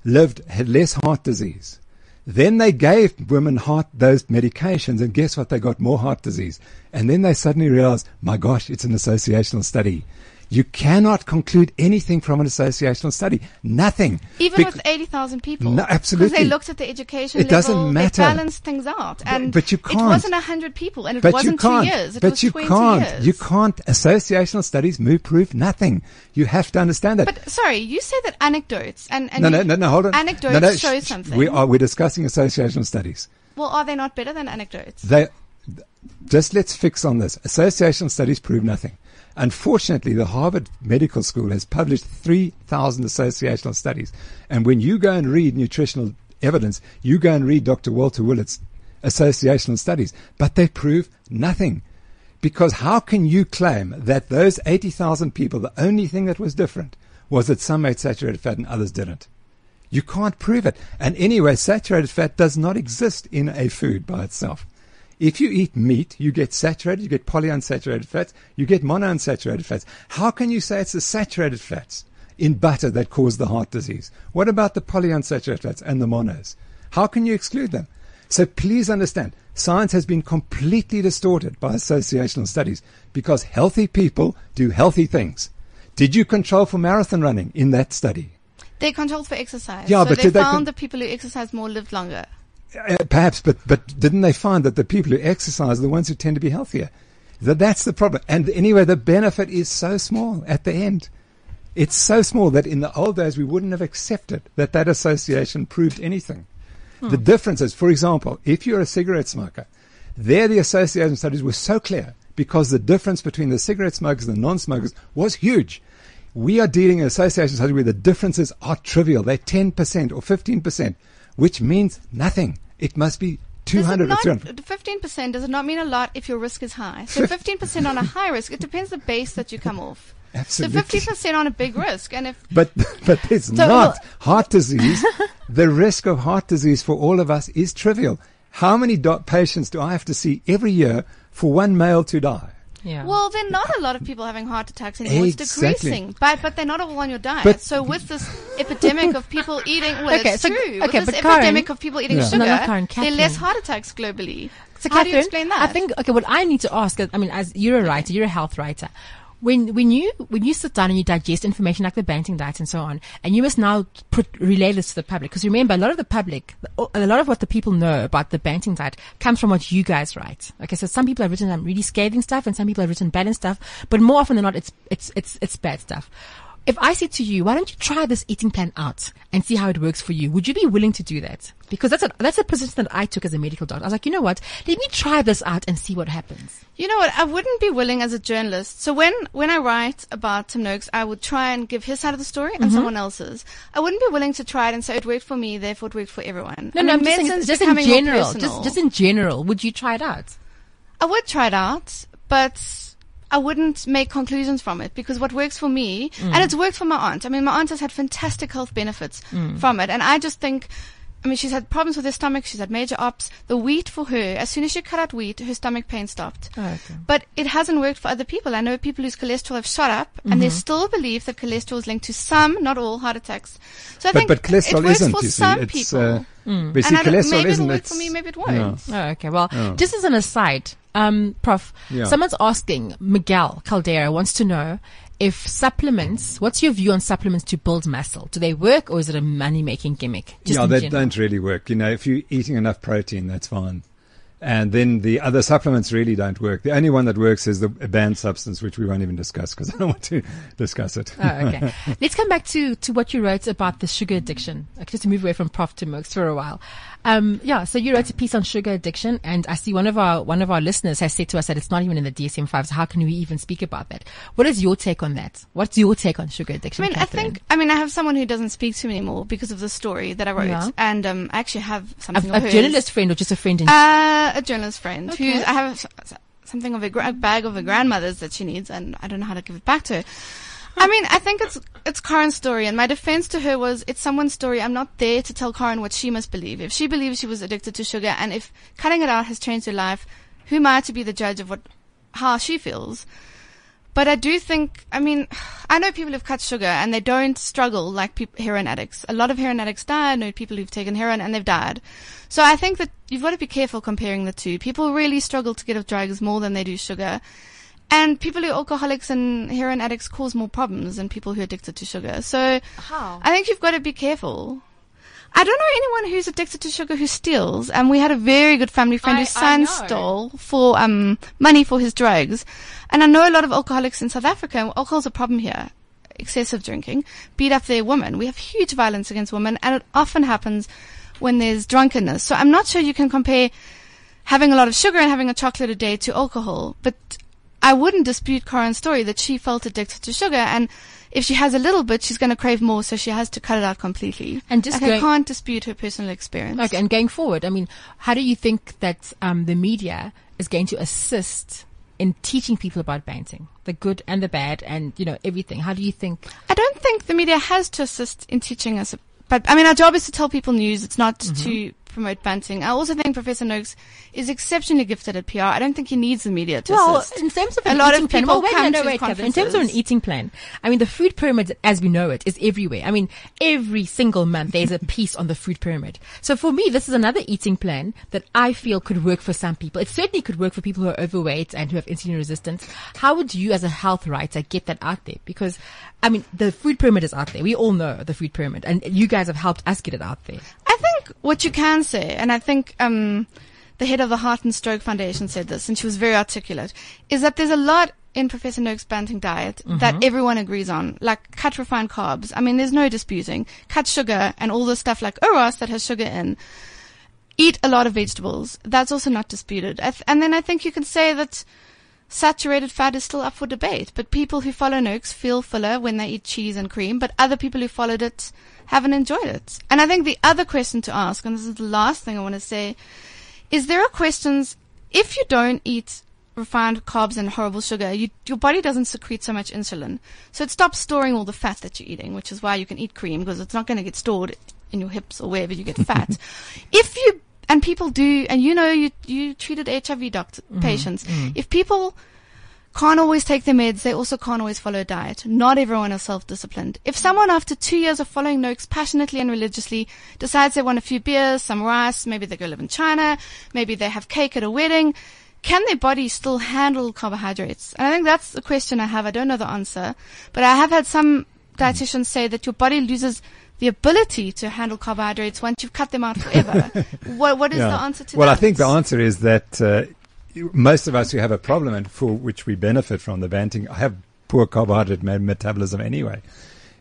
lived had less heart disease. Then they gave women heart those medications, and guess what? They got more heart disease. And then they suddenly realized, my gosh, it's an associational study. You cannot conclude anything from an associational study. Nothing. Even Bec- with 80,000 people. No, absolutely. Because they looked at the education It doesn't matter. They balanced things out. And but you It can't. It wasn't 100 people and it but wasn't two years. It but was you 20 can't. years. You can't. Associational studies move prove nothing. You have to understand that. But sorry, you say that anecdotes and, and no, no, no, no, hold on. Anecdotes no, no, show sh- sh- something. We are, we're discussing associational studies. well, are they not better than anecdotes? They, just let's fix on this. Associational studies prove nothing. Unfortunately, the Harvard Medical School has published 3,000 associational studies. And when you go and read nutritional evidence, you go and read Dr. Walter Willett's associational studies, but they prove nothing. Because how can you claim that those 80,000 people, the only thing that was different was that some ate saturated fat and others didn't? You can't prove it. And anyway, saturated fat does not exist in a food by itself. If you eat meat, you get saturated, you get polyunsaturated fats, you get monounsaturated fats. How can you say it's the saturated fats in butter that cause the heart disease? What about the polyunsaturated fats and the monos? How can you exclude them? So please understand, science has been completely distorted by associational studies because healthy people do healthy things. Did you control for marathon running in that study? They controlled for exercise. Yeah, so but they did they found con- that people who exercise more lived longer. Uh, perhaps, but but didn't they find that the people who exercise are the ones who tend to be healthier? That that's the problem. And anyway, the benefit is so small at the end. It's so small that in the old days we wouldn't have accepted that that association proved anything. The difference is, for example, if you're a cigarette smoker, there the association studies were so clear because the difference between the cigarette smokers and the non-smokers was huge. We are dealing in association studies where the differences are trivial. They're 10% or 15%, which means nothing. It must be Does it 200 or not, 300. 15% does it not mean a lot if your risk is high? So 15% on a high risk, it depends the base that you come off. Absolutely. So 50% on a big risk. And if, [LAUGHS] But but it's not heart disease. [LAUGHS] the risk of heart disease for all of us is trivial. How many do- patients do I have to see every year for one male to die? Yeah. well, there are not a lot of people having heart attacks anymore. It's decreasing. But, but they're not all on your diet. But- so with this epidemic of people [LAUGHS] eating, well, Okay, it's so- true. okay, with this Karen- epidemic of people eating Yeah. sugar, no, Karen, there are less heart attacks globally. So How do you Catherine, explain that? I think okay. What I need to ask, is- I mean, as you're a writer, you're a health writer. When when you when you sit down and you digest information like the Banting diet and so on, and you must now put relay this to the public because remember a lot of the public, a lot of what the people know about the Banting diet comes from what you guys write. Okay, so some people have written some really scathing stuff, and some people have written balanced stuff, but more often than not, it's it's it's it's bad stuff. If I said to you, why don't you try this eating plan out and see how it works for you? Would you be willing to do that? Because that's a, that's a position that I took as a medical doctor. I was like, you know what? Let me try this out and see what happens. You know what? I wouldn't be willing as a journalist. So when, when I write about Tim Noakes, I would try and give his side of the story Mm-hmm. and someone else's. I wouldn't be willing to try it and say it worked for me, therefore it worked for everyone. No, I no, mean, I'm just, just in general, just, just in general, would you try it out? I would try it out, but I wouldn't make conclusions from it because what works for me, Mm. and it's worked for my aunt. I mean, my aunt has had fantastic health benefits Mm. from it, and I just think. I mean, she's had problems with her stomach. She's had major ops. The wheat for her, as soon as she cut out wheat, her stomach pain stopped. Oh, okay. But it hasn't worked for other people. I know people whose cholesterol have shot up, and Mm-hmm. they still believe that cholesterol is linked to some, not all, heart attacks. So I But think but cholesterol it works isn't. for You see, some it's people. uh, Mm. but see, and I don't, cholesterol maybe isn't. it'll work for me. Maybe it won't. Oh, okay. Well, Oh. just as an aside, um, Prof, Yeah. someone's asking, Miguel Caldera wants to know if supplements, what's your view on supplements to build muscle? Do they work or is it a money making gimmick? Just yeah, they general. don't really work. You know, if you're eating enough protein, that's fine. And then the other supplements really don't work. The only one that works is the banned substance, which we won't even discuss because [LAUGHS] I don't want to discuss it. Oh, okay. [LAUGHS] Let's come back to, to what you wrote about the sugar addiction. Just to move away from Prof to Merckx for a while. Um, yeah, so you wrote a piece on sugar addiction and I see one of our, one of our listeners has said to us that it's not even in the DSM-5. So how can we even speak about that? What is your take on that? What's your take on sugar addiction? I mean, I think, I mean, I have someone who doesn't speak to me anymore because of the story that I wrote. Yeah. And, um, I actually have something a of journalist friend or just a friend in Uh, a journalist friend Okay. who I have something of a, gra- bag of her grandmother's that she needs, and I don't know how to give it back to her. I mean, I think it's it's Karen's story, and my defense to her was it's someone's story. I'm not there to tell Karen what she must believe. If she believes she was addicted to sugar, and if cutting it out has changed her life, who am I to be the judge of what how she feels? But I do think, I mean, [SIGHS] I know people who've cut sugar and they don't struggle like peop heroin addicts. A lot of heroin addicts die. I know people who've taken heroin and they've died. So I think that you've got to be careful comparing the two. People really struggle to get off drugs more than they do sugar. And people who are alcoholics and heroin addicts cause more problems than people who are addicted to sugar. So How? I think you've got to be careful. I don't know anyone who's addicted to sugar who steals. And we had a very good family friend I- whose son stole for um, money for his drugs. And I know a lot of alcoholics in South Africa. and Alcohol's a problem here. Excessive drinking beat up their women. We have huge violence against women, and it often happens when there's drunkenness. So I'm not sure you can compare having a lot of sugar and having a chocolate a day to alcohol. But I wouldn't dispute Karen's story that she felt addicted to sugar, and if she has a little bit, she's going to crave more, so she has to cut it out completely. And just Like, I can't dispute her personal experience. Okay, and going forward, I mean, how do you think that um, the media is going to assist in teaching people about banting, the good and the bad, and you know everything? How do you think? I don't think the media has to assist in teaching us, but I mean, our job is to tell people news. It's not Mm-hmm. to promote banting. I also think Professor Noakes is exceptionally gifted at PR. I don't think he needs the media to Well, assist. in terms of A an lot of eating plan, people well, wait, come no, no, wait, Catherine. In terms of an eating plan, I mean, the food pyramid, as we know it, is everywhere. I mean, every single month there's a piece on the food pyramid. So for me, this is another eating plan that I feel could work for some people. It certainly could work for people who are overweight and who have insulin resistance. How would you, as a health writer, get that out there? Because, I mean, the food pyramid is out there. We all know the food pyramid, and you guys have helped us get it out there. I think what you can say, and I think um, the head of the Heart and Stroke Foundation said this, and she was very articulate, is that there's a lot in Professor Noakes' banting diet that everyone agrees on, like cut refined carbs. I mean, there's no disputing. Cut sugar and all the stuff like Uros that has sugar in. Eat a lot of vegetables. That's also not disputed. I th- and then I think you can say that saturated fat is still up for debate, but people who follow Noakes feel fuller when they eat cheese and cream, but other people who followed it haven't enjoyed it. And I think the other question to ask, and this is the last thing I want to say, is there are questions, if you don't eat refined carbs and horrible sugar, you, your body doesn't secrete so much insulin. So it stops storing all the fat that you're eating, which is why you can eat cream because it's not going to get stored in your hips or wherever you get [LAUGHS] fat. if you, and people do, and you know, you, you treated HIV doctor, mm-hmm. patients. Mm-hmm. If people can't always take their meds. They also can't always follow a diet. Not everyone is self-disciplined. If someone after two years of following Noakes passionately and religiously decides they want a few beers, some rice, maybe they go live in China, maybe they have cake at a wedding, can their body still handle carbohydrates? And I think that's the question I have. I don't know the answer, but I have had some dietitians say that your body loses the ability to handle carbohydrates once you've cut them out forever. [LAUGHS] what, what is Yeah. the answer to well, that? Well, I think the answer is that uh, most of us who have a problem and for which we benefit from the banting I have poor carbohydrate metabolism anyway.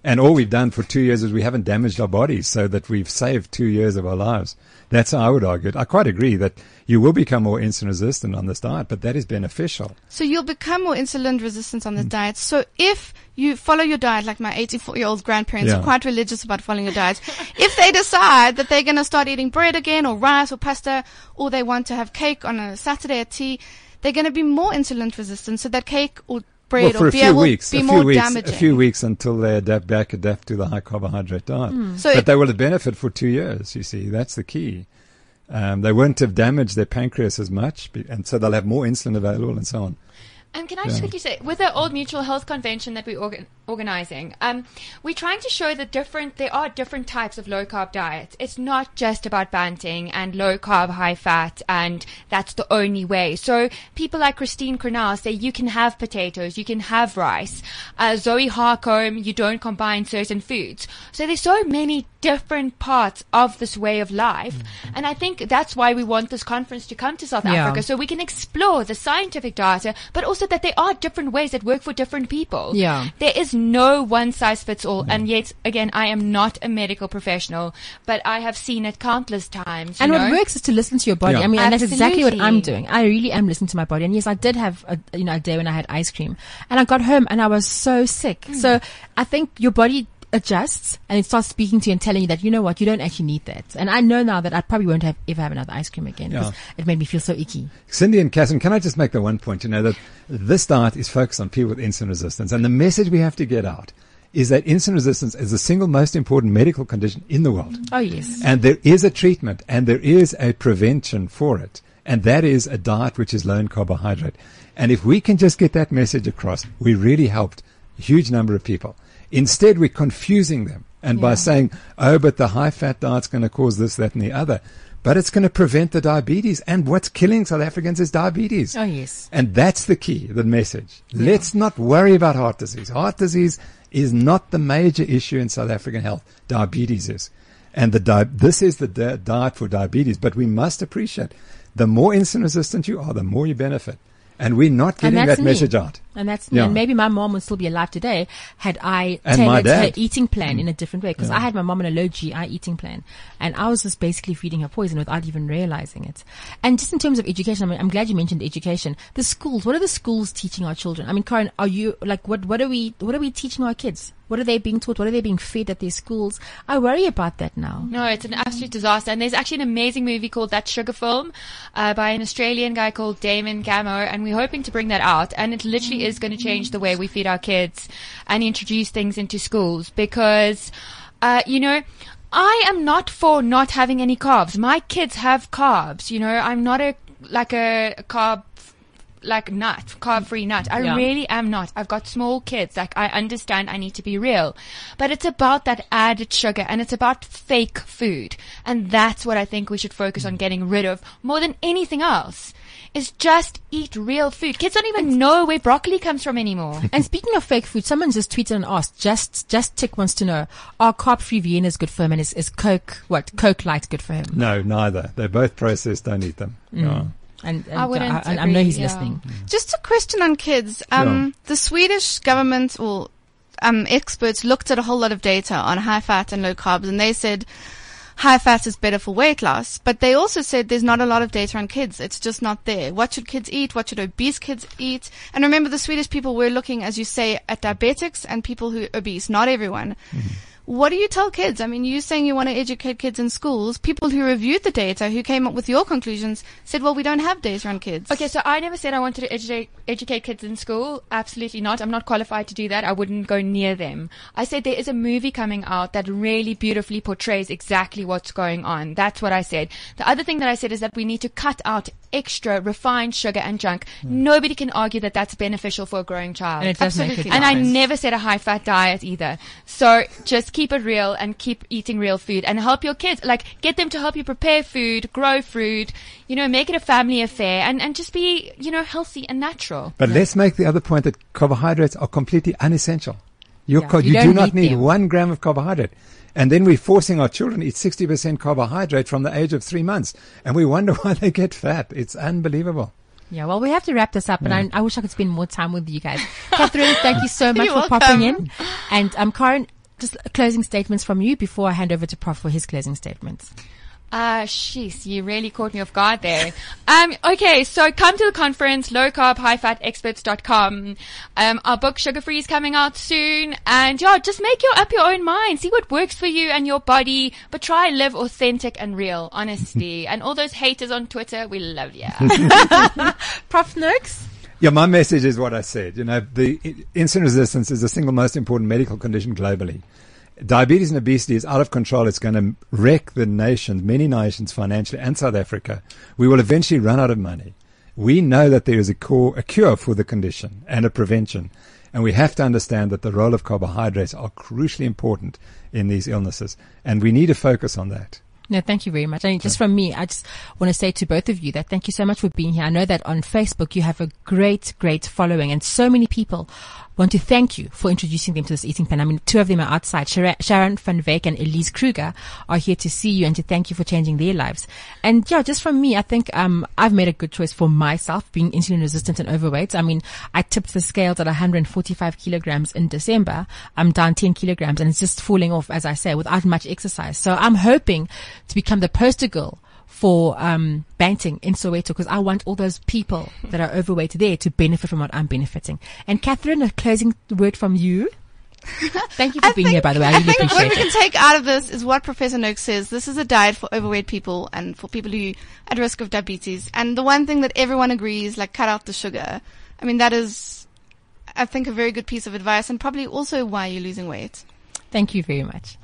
And all we've done for two years is we haven't damaged our bodies so that we've saved two years of our lives. That's how I would argue it. I quite agree that you will become more insulin resistant on this diet, but that is beneficial. So you'll become more insulin resistant on this mm. diet. So if you follow your diet, like my 84 year old grandparents Yeah. are quite religious about following your diet, [LAUGHS] if they decide that they're going to start eating bread again or rice or pasta, or they want to have cake on a Saturday at tea, they're going to be more insulin resistant. So that cake or bread well, for or a beer few will weeks, be a more few weeks, damaging. a few weeks until they adapt back, adapt to the high carbohydrate diet. So but they will have benefit for two years. You see, that's the key. Um, they won't have damaged their pancreas as much, be- and so they'll have more insulin available and so on. And can I just quickly say, with the Old Mutual Health Convention that we're organ- organizing, um, we're trying to show that different there are different types of low carb diets. It's not just about banting and low carb, high fat, and that's the only way. So people like Christine Cronau say you can have potatoes, you can have rice. Uh, Zoe Harcombe, you don't combine certain foods. So there's so many different parts of this way of life, and I think that's why we want this conference to come to South Yeah. Africa so we can explore the scientific data, but also that there are different ways that work for different people. Yeah. There is no one size fits all. And yet, again, I am not a medical professional, but I have seen it countless times. you And know? what works is to listen to your body. Yeah. I mean, and that's exactly what I'm doing. I really am listening to my body. And yes, I did have a, you know, a day when I had ice cream and I got home and I was so sick. Mm. So I think your body adjusts and it starts speaking to you and telling you that, you know what, you don't actually need that. And I know now that I probably won't have, ever have another ice cream again because Yeah. it made me feel so icky. Cindy and Catherine, can I just make the one point? You know that this diet is focused on people with insulin resistance, and the message we have to get out is that insulin resistance is the single most important medical condition in the world. Oh yes. And there is a treatment and there is a prevention for it. And that is a diet which is low in carbohydrate. And if we can just get that message across, we really helped a huge number of people. Instead, we're confusing them. And by saying, oh, but the high fat diet's going to cause this, that, and the other. but it's going to prevent the diabetes. And what's killing South Africans is diabetes. Oh, yes. And that's the key, the message. Let's not worry about heart disease. Heart disease is not the major issue in South African health. Diabetes is. And the di- this is the di- diet for diabetes, but we must appreciate the more insulin resistant you are, the more you benefit. And we're not getting that me. message out. And that's. Yeah. And maybe my mom would still be alive today had I And tailored her. Mm. eating plan in a different way. Because I had my mom on a low GI eating plan, and I was just basically feeding her poison without even realizing it. And just in terms of education, I mean, I'm glad you mentioned education. The schools. What are the schools teaching our children? I mean, Karen, are you like what? What are we? What are we teaching our kids? What are they being taught? What are they being fed at their schools? I worry about that now. No, it's an absolute disaster. And there's actually an amazing movie called That Sugar Film uh, by an Australian guy called Damon Gameau, and we're hoping to bring that out. And it literally is going to change the way we feed our kids and introduce things into schools because, uh, you know, I am not for not having any carbs. My kids have carbs. You know, I'm not a like a, a carb like nut, carb free nut. I Yeah. really am not. I've got small kids. Like I understand I need to be real, but it's about that added sugar and it's about fake food. And that's what I think we should focus on getting rid of more than anything else is just eat real food. Kids don't even know where broccoli comes from anymore. [LAUGHS] And speaking of fake food, someone just tweeted and asked, just, just Tick wants to know, are carb-free Vienna's good for him and is, is Coke, what, Coke Light good for him? No, neither. They're both processed. Don't eat them. Mm. Yeah. And, and I wouldn't I, I know he's yeah. listening. Just a question on kids. Um, the Swedish government or um, experts looked at a whole lot of data on high fat and low carbs, and they said high fat is better for weight loss. But they also said there's not a lot of data on kids. It's just not there. What should kids eat? What should obese kids eat? And remember, the Swedish people were looking, as you say, at diabetics and people who are obese, not everyone. Mm-hmm. What do you tell kids? I mean, you're saying you want to educate kids in schools. People who reviewed the data, who came up with your conclusions, said, well, we don't have data on kids. Okay, so I never said I wanted to educate, educate kids in school. Absolutely not. I'm not qualified to do that. I wouldn't go near them. I said there is a movie coming out that really beautifully portrays exactly what's going on. That's what I said. The other thing that I said is that we need to cut out extra refined sugar and junk. Hmm. Nobody can argue that that's beneficial for a growing child. And it does make a Absolutely. And I never said a high fat diet either. So just keep it real and keep eating real food and help your kids. Like get them to help you prepare food, grow food, you know, make it a family affair and, and just be, you know, healthy and natural. But let's make the other point that carbohydrates are completely unessential. Your Yeah, co- you you, do don't need need them. one gram of carbohydrate. And then we're forcing our children to eat 60% carbohydrate from the age of three months. And we wonder [LAUGHS] why they get fat. It's unbelievable. Yeah, well, we have to wrap this up, and I, I wish I could spend more time with you guys. [LAUGHS] Catherine, thank you so [LAUGHS] much You're for popping in. And um, Karen, just closing statements from you before I hand over to Prof for his closing statements. Uh, sheesh, you really caught me off guard there. [LAUGHS] Um, okay, so come to the conference, low carb, high fat experts.com. Um, our book Sugar Free is coming out soon. And yeah, just make your, up your own mind. See what works for you and your body, but try live authentic and real, honestly. [LAUGHS] and all those haters on Twitter, we love you. [LAUGHS] Prof Noakes? Yeah, my message is what I said. You know, the insulin resistance is the single most important medical condition globally. Diabetes and obesity is out of control. It's going to wreck the nation, many nations financially, and South Africa. We will eventually run out of money. We know that there is a, core, a cure for the condition and a prevention. And we have to understand that the role of carbohydrates are crucially important in these illnesses. And we need to focus on that. No, thank you very much. Mean, just from me, I just want to say to both of you that thank you so much for being here. I know that on Facebook you have a great, great following and so many people want to thank you for introducing them to this eating plan. I mean, two of them are outside. Sharon van Veek and Elise Kruger are here to see you and to thank you for changing their lives. And yeah, just from me, I think, um, I've made a good choice for myself being insulin resistant and overweight. I mean, I tipped the scales at 145 kilograms in December. I'm down 10 kilograms and it's just falling off, as I say, without much exercise. So I'm hoping to become the poster girl for um, banting in Soweto because I want all those people that are overweight there to benefit from what I'm benefiting. And Catherine, a closing word from you. [LAUGHS] Thank you for I being here, by the way. I really think what appreciate we can take out of this is what Professor Noakes says. This is a diet for overweight people and for people who are at risk of diabetes. And the one thing that everyone agrees, like cut out the sugar. I mean, that is, I think, a very good piece of advice and probably also why you're losing weight. Thank you very much.